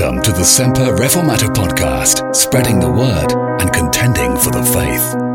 Welcome to the Semper Reformata podcast, spreading the word and contending for the faith.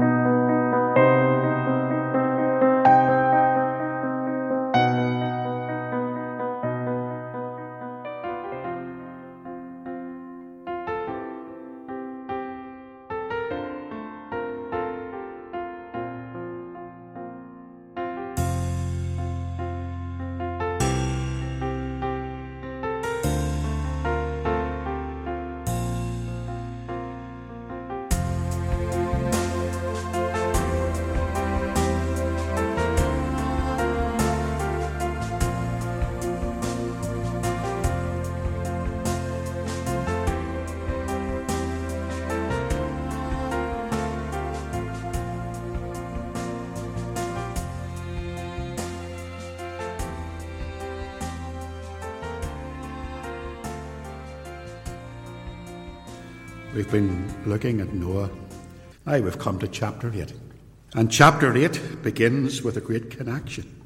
We've been looking at Noah. Now we've come to chapter 8. And chapter 8 begins with a great connection.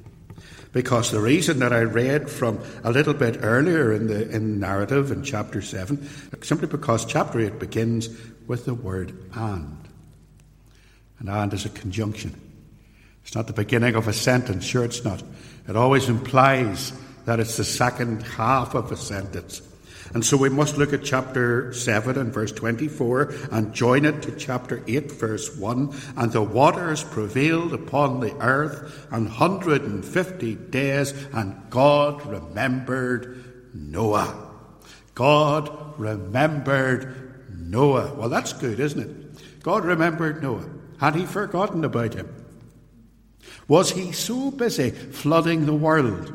Because the reason that I read from a little bit earlier in the in narrative in chapter 7, simply because chapter 8 begins with the word and. And and is a conjunction. It's not the beginning of a sentence, sure it's not. It always implies that it's the second half of a sentence. And so we must look at chapter 7 and verse 24 and join it to chapter 8, verse 1. And the waters prevailed upon the earth an 150 days, and God remembered Noah. God remembered Noah. Well, that's good, isn't it? God remembered Noah. Had he forgotten about him? Was he so busy flooding the world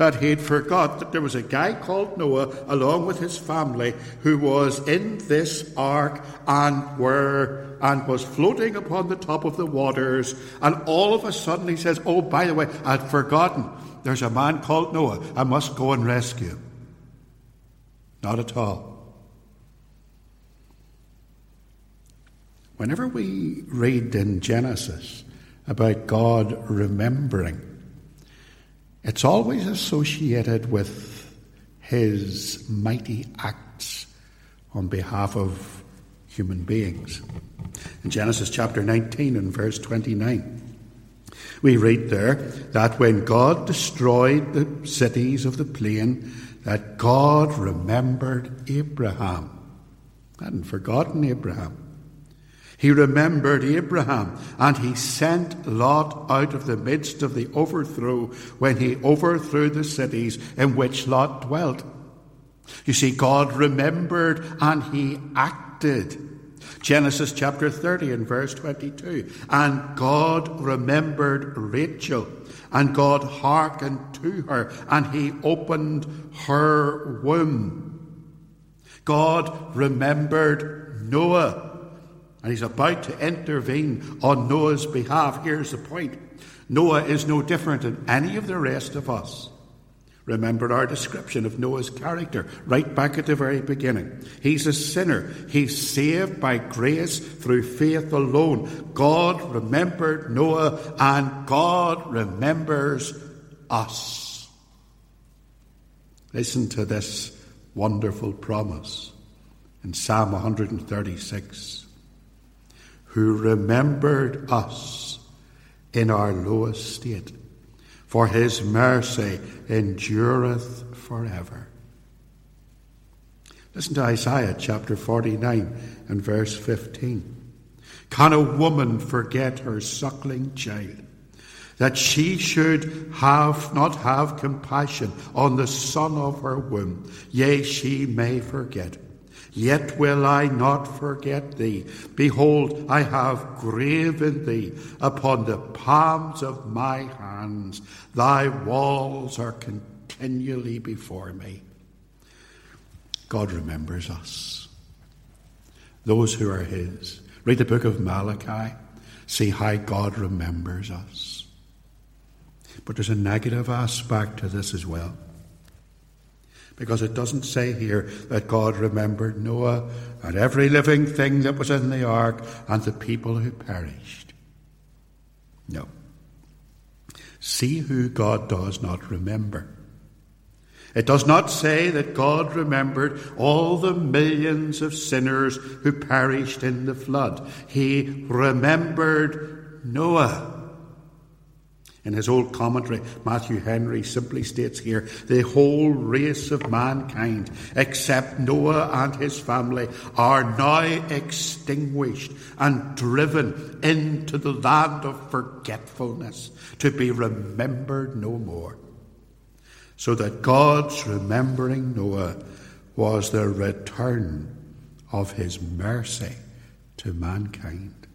that he'd forgot that there was a guy called Noah along with his family who was in this ark and were and was floating upon the top of the waters and all of a sudden he says, Oh, by the way, I'd forgotten. There's a man called Noah. I must go and rescue him. Not at all. Whenever we read in Genesis about God remembering it's always associated with his mighty acts on behalf of human beings. In Genesis chapter 19 and verse 29, we read there that when God destroyed the cities of the plain, that God remembered Abraham. Hadn't forgotten Abraham. He remembered Abraham and he sent Lot out of the midst of the overthrow when he overthrew the cities in which Lot dwelt. You see, God remembered and he acted. Genesis chapter 30 and verse 22. And God remembered Rachel, and God hearkened to her, and he opened her womb. God remembered Noah and he's about to intervene on Noah's behalf. Here's the point Noah is no different than any of the rest of us. Remember our description of Noah's character right back at the very beginning. He's a sinner. He's saved by grace through faith alone. God remembered Noah and God remembers us. Listen to this wonderful promise in Psalm 136 who remembered us in our lowest state, for his mercy endureth forever. Listen to Isaiah chapter 49 and verse 15. Can a woman forget her suckling child? That she should have not have compassion on the son of her womb, yea, she may forget. Yet will I not forget thee. Behold, I have graven thee upon the palms of my hands. Thy walls are continually before me. God remembers us, those who are His. Read the book of Malachi. See how God remembers us. But there's a negative aspect to this as well because it doesn't say here that God remembered Noah and every living thing that was in the ark and the people who perished. No. See who God does not remember. It does not say that God remembered all the millions of sinners who perished in the flood. He remembered Noah. In his old commentary, Matthew Henry simply states here the whole race of mankind, except Noah and his family, are now extinguished and driven into the land of forgetfulness to be remembered no more so that God's remembering Noah was the return of his mercy to mankind.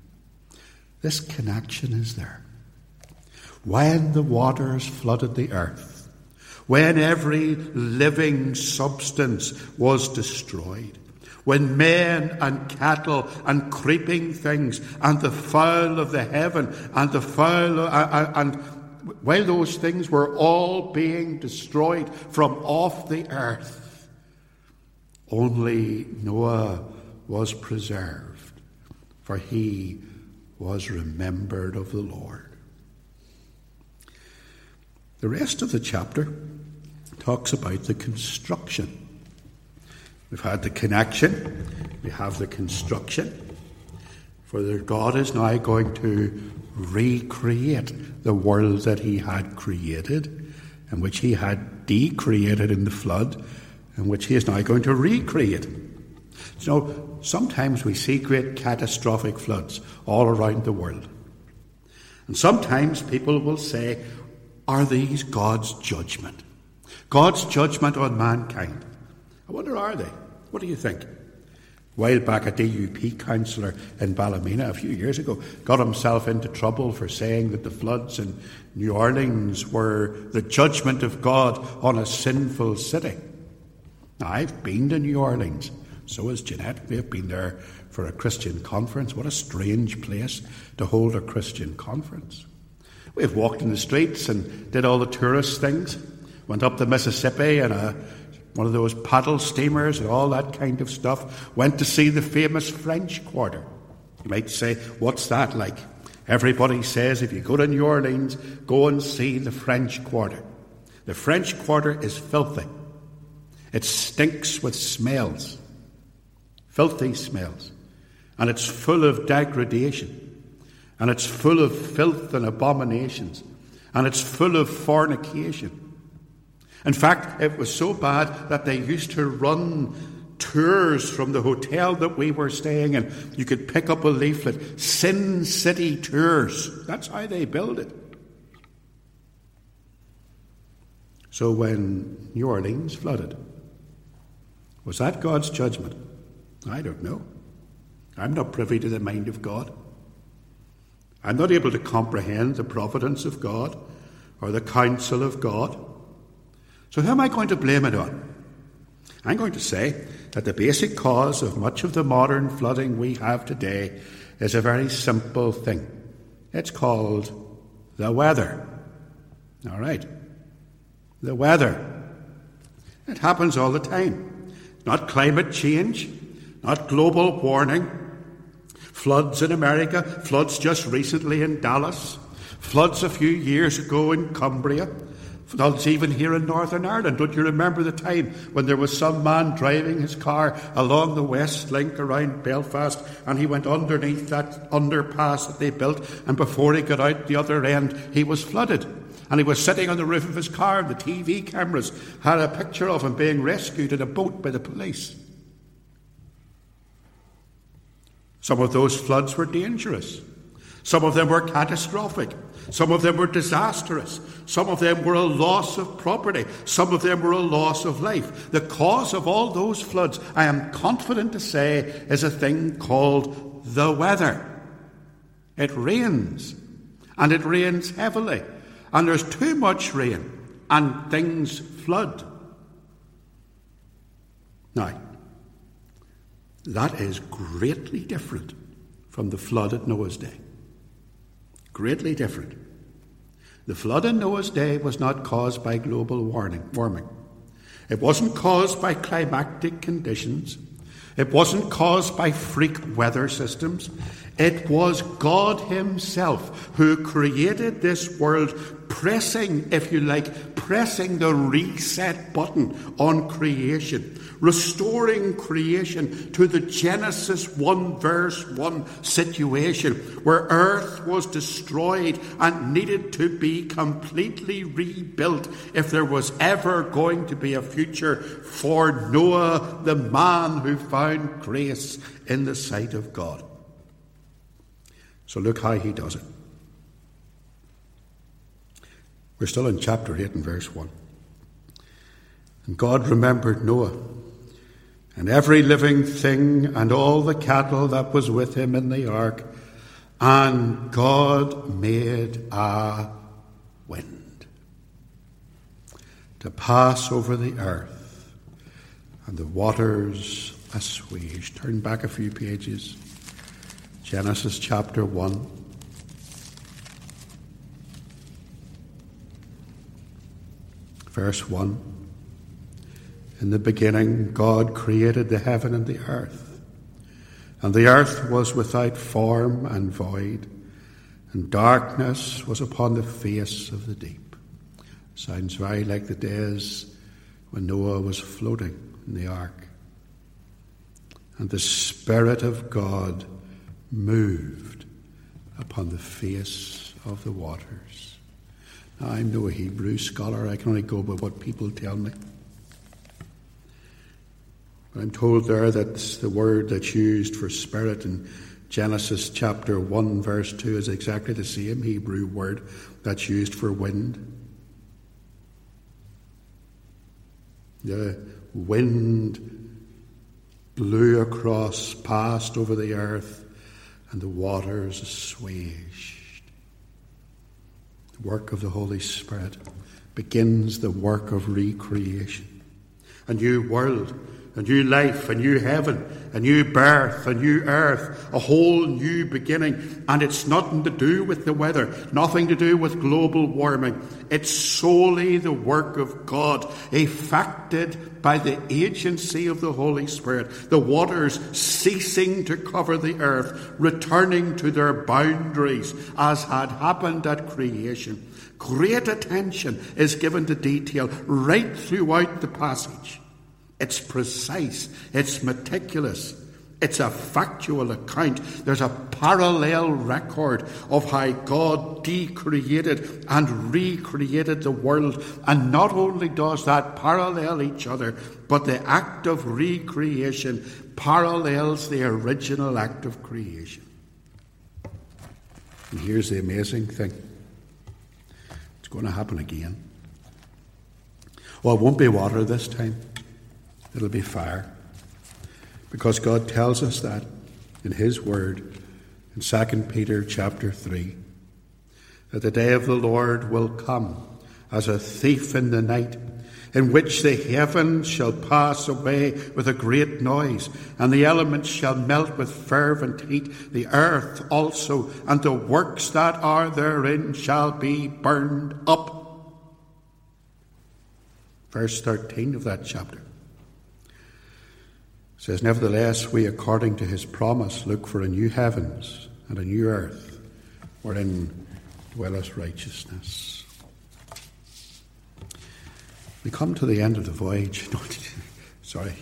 This connection is there. When the waters flooded the earth, when every living substance was destroyed, when men and cattle and creeping things and the fowl of the heaven and the fowl uh, uh, and while those things were all being destroyed from off the earth, only Noah was preserved, for he was remembered of the Lord. The rest of the chapter talks about the construction. We've had the connection, we have the construction. For God is now going to recreate the world that he had created, and which he had decreated in the flood, and which he is now going to recreate. So sometimes we see great catastrophic floods all around the world. And sometimes people will say, Are these God's judgment? God's judgment on mankind? I wonder, are they? What do you think? while back, a DUP councillor in Ballymena a few years ago got himself into trouble for saying that the floods in New Orleans were the judgment of God on a sinful city. Now, I've been to New Orleans. So has Jeanette. We have been there for a Christian conference. What a strange place to hold a Christian conference. We've walked in the streets and did all the tourist things. Went up the Mississippi in a one of those paddle steamers and all that kind of stuff, went to see the famous French Quarter. You might say, what's that like? Everybody says if you go to New Orleans, go and see the French Quarter. The French Quarter is filthy. It stinks with smells, filthy smells. And it's full of degradation. And it's full of filth and abominations. And it's full of fornication. In fact, it was so bad that they used to run tours from the hotel that we were staying in. You could pick up a leaflet Sin City Tours. That's how they build it. So when New Orleans flooded, was that God's judgment? I don't know. I'm not privy to the mind of God. I'm not able to comprehend the providence of God or the counsel of God. So, who am I going to blame it on? I'm going to say that the basic cause of much of the modern flooding we have today is a very simple thing. It's called the weather. All right. The weather. It happens all the time. Not climate change, not global warming, floods in America, floods just recently in Dallas, floods a few years ago in Cumbria, floods even here in Northern Ireland. Don't you remember the time when there was some man driving his car along the Westlink around Belfast and he went underneath that underpass that they built and before he got out the other end he was flooded. And he was sitting on the roof of his car and the TV cameras had a picture of him being rescued in a boat by the police. Some of those floods were dangerous. Some of them were catastrophic. Some of them were disastrous. Some of them were a loss of property. Some of them were a loss of life. The cause of all those floods, I am confident to say, is a thing called the weather. It rains, and it rains heavily, and there's too much rain, and things flood. Now, that is greatly different from the flood at Noah's day greatly different. The flood in Noah's day was not caused by global warming. It wasn't caused by climatic conditions. It wasn't caused by freak weather systems. It was God Himself who created this world pressing, if you like, pressing the reset button on creation, restoring creation to the Genesis 1 verse 1 situation where earth was destroyed and needed to be completely rebuilt if there was ever going to be a future for Noah, the man who found grace in the sight of God. So look how he does it. We're still in chapter 8 and verse 1. And God remembered Noah and every living thing and all the cattle that was with him in the ark. And God made a wind to pass over the earth, and the waters assuaged. Turn back a few pages. Genesis chapter 1. Verse 1. In the beginning, God created the heaven and the earth. And the earth was without form and void, and darkness was upon the face of the deep. Sounds very like the days when Noah was floating in the ark. And the Spirit of God moved upon the face of the waters. I'm no Hebrew scholar, I can only go by what people tell me. But I'm told there that the word that's used for spirit in Genesis chapter 1, verse 2 is exactly the same Hebrew word that's used for wind. The wind blew across, passed over the earth, and the waters assuaged. Work of the Holy Spirit begins the work of recreation. A new world a new life, a new heaven, a new birth, a new earth, a whole new beginning. And it's nothing to do with the weather, nothing to do with global warming. It's solely the work of God, effected by the agency of the Holy Spirit. The waters ceasing to cover the earth, returning to their boundaries as had happened at creation. Great attention is given to detail right throughout the passage. It's precise, it's meticulous, it's a factual account. There's a parallel record of how God decreated and recreated the world. And not only does that parallel each other, but the act of recreation parallels the original act of creation. And here's the amazing thing it's going to happen again. Well, it won't be water this time it'll be fire. Because God tells us that in His Word in 2 Peter chapter 3 that the day of the Lord will come as a thief in the night, in which the heavens shall pass away with a great noise, and the elements shall melt with fervent heat, the earth also, and the works that are therein shall be burned up. Verse 13 of that chapter says, Nevertheless, we, according to his promise, look for a new heavens and a new earth wherein dwelleth righteousness. We come to the end of the voyage. Sorry,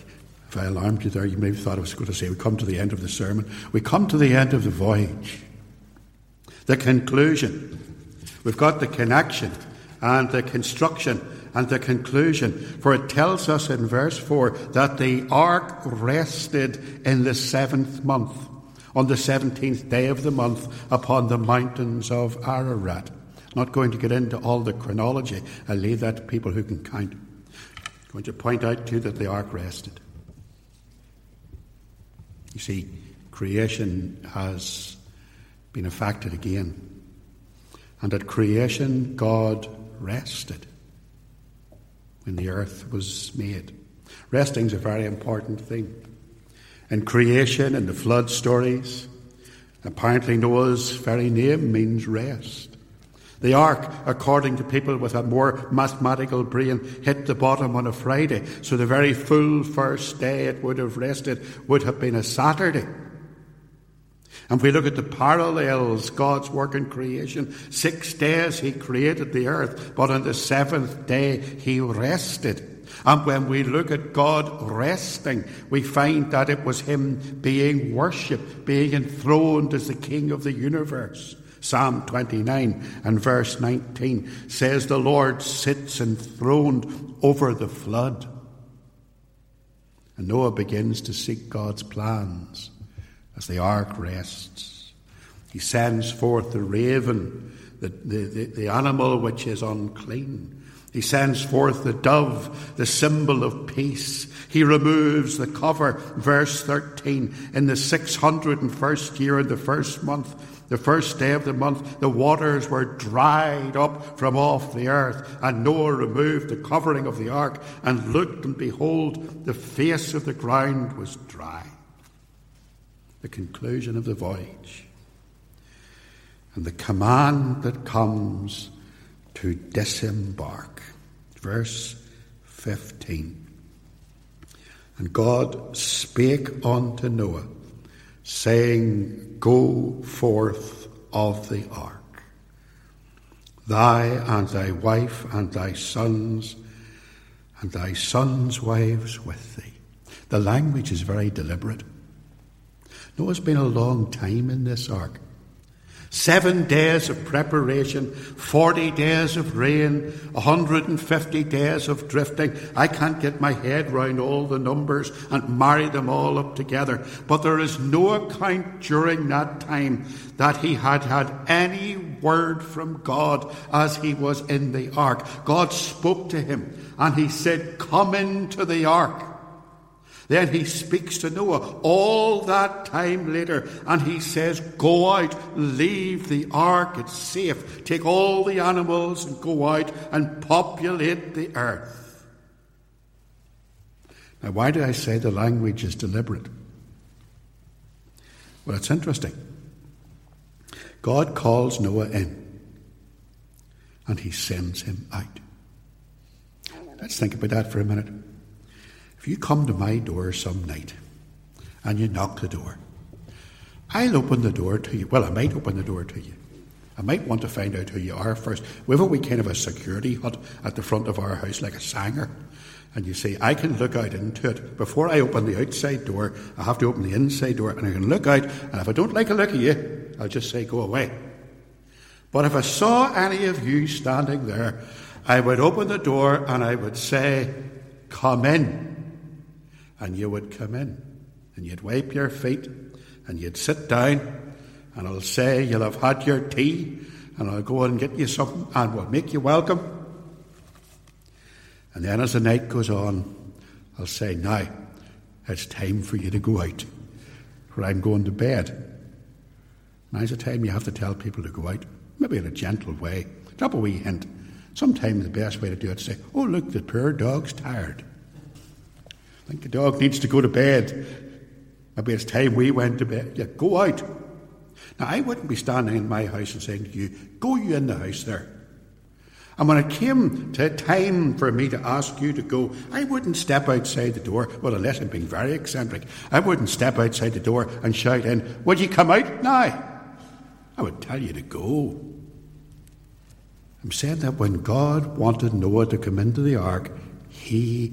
if I alarmed you there, you maybe thought I was going to say we come to the end of the sermon. We come to the end of the voyage. The conclusion. We've got the connection and the construction and the conclusion. For it tells us in verse 4 that the ark rested in the seventh month, on the 17th day of the month, upon the mountains of Ararat. Not going to get into all the chronology. I'll leave that to people who can count. I'm going to point out to you that the ark rested. You see, creation has been affected again. And at creation, God rested when the earth was made. Resting is a very important thing. In creation and the flood stories, apparently Noah's very name means rest. The ark, according to people with a more mathematical brain, hit the bottom on a Friday, so the very full first day it would have rested would have been a Saturday. And we look at the parallels, God's work in creation, six days He created the earth, but on the seventh day He rested. And when we look at God resting, we find that it was Him being worshipped, being enthroned as the King of the universe. Psalm 29 and verse 19 says, The Lord sits enthroned over the flood. And Noah begins to seek God's plans as the ark rests. He sends forth the raven, the, the, the, the animal which is unclean. He sends forth the dove, the symbol of peace. He removes the cover, verse 13. In the 601st year, in the first month, the first day of the month, the waters were dried up from off the earth, and Noah removed the covering of the ark and looked, and behold, the face of the ground was dry. The conclusion of the voyage. And the command that comes to disembark. Verse 15. And God spake unto Noah, saying, Go forth of the ark, thy and thy wife and thy sons and thy sons' wives with thee. The language is very deliberate. Noah's been a long time in this ark. Seven days of preparation, 40 days of rain, 150 days of drifting. I can't get my head round all the numbers and marry them all up together. But there is no account during that time that he had had any word from God as he was in the ark. God spoke to him and he said, Come into the ark. Then he speaks to Noah all that time later, and he says, Go out, leave the ark, it's safe. Take all the animals and go out and populate the earth. Now, why do I say the language is deliberate? Well, it's interesting. God calls Noah in, and he sends him out. Let's think about that for a minute. If you come to my door some night and you knock the door, I'll open the door to you. Well, I might open the door to you. I might want to find out who you are first. We have a wee kind of a security hut at the front of our house, like a sanger. And you see, I can look out into it. Before I open the outside door, I have to open the inside door, and I can look out, and if I don't like a look at you, I'll just say, go away. But if I saw any of you standing there, I would open the door and I would say, come in and you would come in and you'd wipe your feet and you'd sit down and I'll say you'll have had your tea and I'll go and get you something and we'll make you welcome. And then as the night goes on, I'll say, now it's time for you to go out, for I'm going to bed. Now's the time you have to tell people to go out, maybe in a gentle way. Drop a wee hint. Sometimes the best way to do it is say, oh, look, the poor dog's tired. I think the dog needs to go to bed. Maybe it's time we went to bed. Yeah, go out. Now, I wouldn't be standing in my house and saying to you, Go you in the house there. And when it came to time for me to ask you to go, I wouldn't step outside the door, well, unless I'm being very eccentric. I wouldn't step outside the door and shout in, Would you come out now? I would tell you to go. I'm saying that when God wanted Noah to come into the ark, he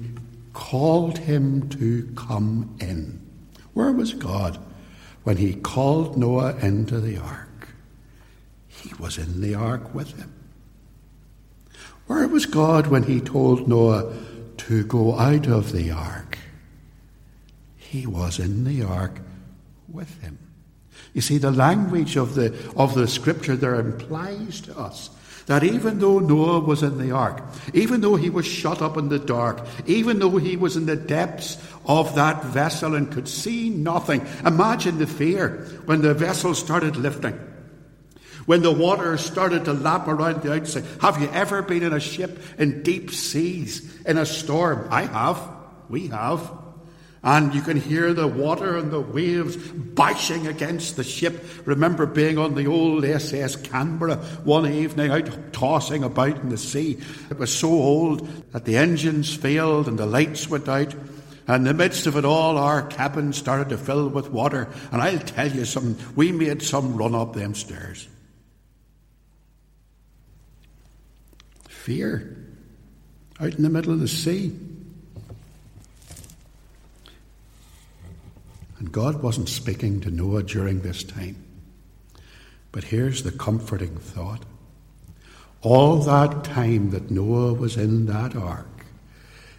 called him to come in. Where was God when he called Noah into the ark? He was in the ark with him. Where was God when he told Noah to go out of the ark? He was in the ark with him. You see, the language of the, of the scripture there implies to us that even though Noah was in the ark, even though he was shut up in the dark, even though he was in the depths of that vessel and could see nothing, imagine the fear when the vessel started lifting. When the water started to lap around the outside. Have you ever been in a ship in deep seas in a storm? I have. We have. And you can hear the water and the waves bashing against the ship. Remember being on the old SS Canberra one evening out tossing about in the sea. It was so old that the engines failed and the lights went out. And in the midst of it all, our cabin started to fill with water. And I'll tell you something, we made some run up them stairs. Fear out in the middle of the sea. And God wasn't speaking to Noah during this time. But here's the comforting thought. All that time that Noah was in that ark,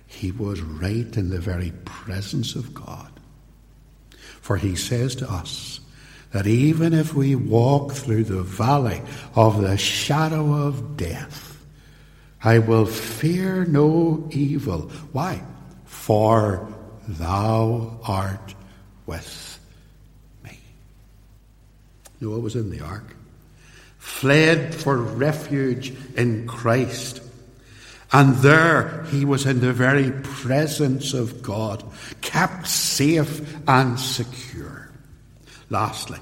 he was right in the very presence of God. For he says to us that even if we walk through the valley of the shadow of death, I will fear no evil. Why? For thou art with me. Noah was in the ark, fled for refuge in Christ. And there he was in the very presence of God, kept safe and secure. Lastly,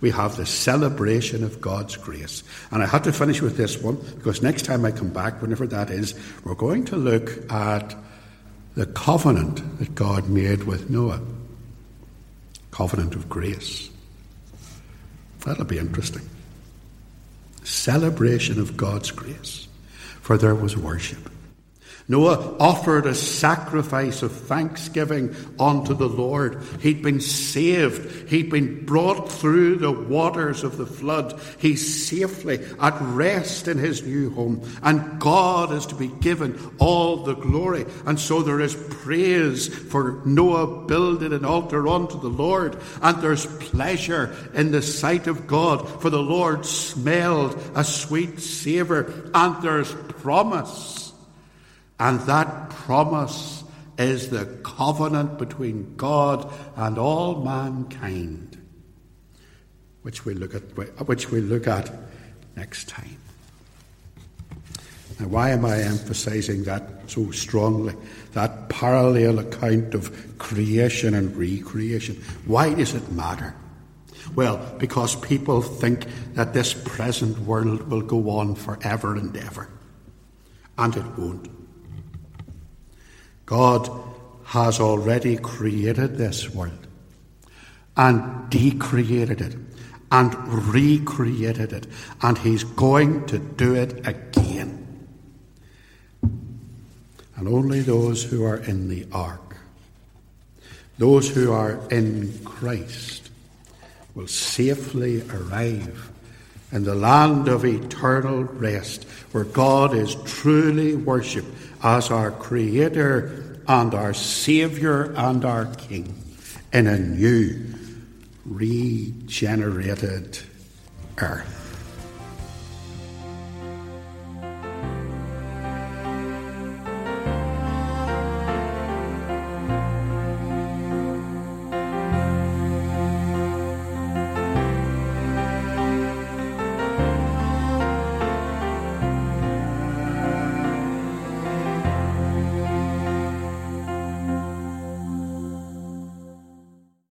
we have the celebration of God's grace. And I had to finish with this one because next time I come back, whenever that is, we're going to look at the covenant that God made with Noah. Covenant of grace. That'll be interesting. Celebration of God's grace for there was worship. Noah offered a sacrifice of thanksgiving unto the Lord. He'd been saved. He'd been brought through the waters of the flood. He's safely at rest in his new home. And God is to be given all the glory. And so there is praise for Noah building an altar unto the Lord. And there's pleasure in the sight of God, for the Lord smelled a sweet savour. And there's promise and that promise is the covenant between God and all mankind, which we look at, which we look at next time. Now, why am I emphasizing that so strongly? That parallel account of creation and recreation. Why does it matter? Well, because people think that this present world will go on forever and ever. And it won't. God has already created this world and decreated it and recreated it, and He's going to do it again. And only those who are in the ark, those who are in Christ, will safely arrive in the land of eternal rest, where God is truly worshipped as our Creator and our Saviour and our King in a new, regenerated earth.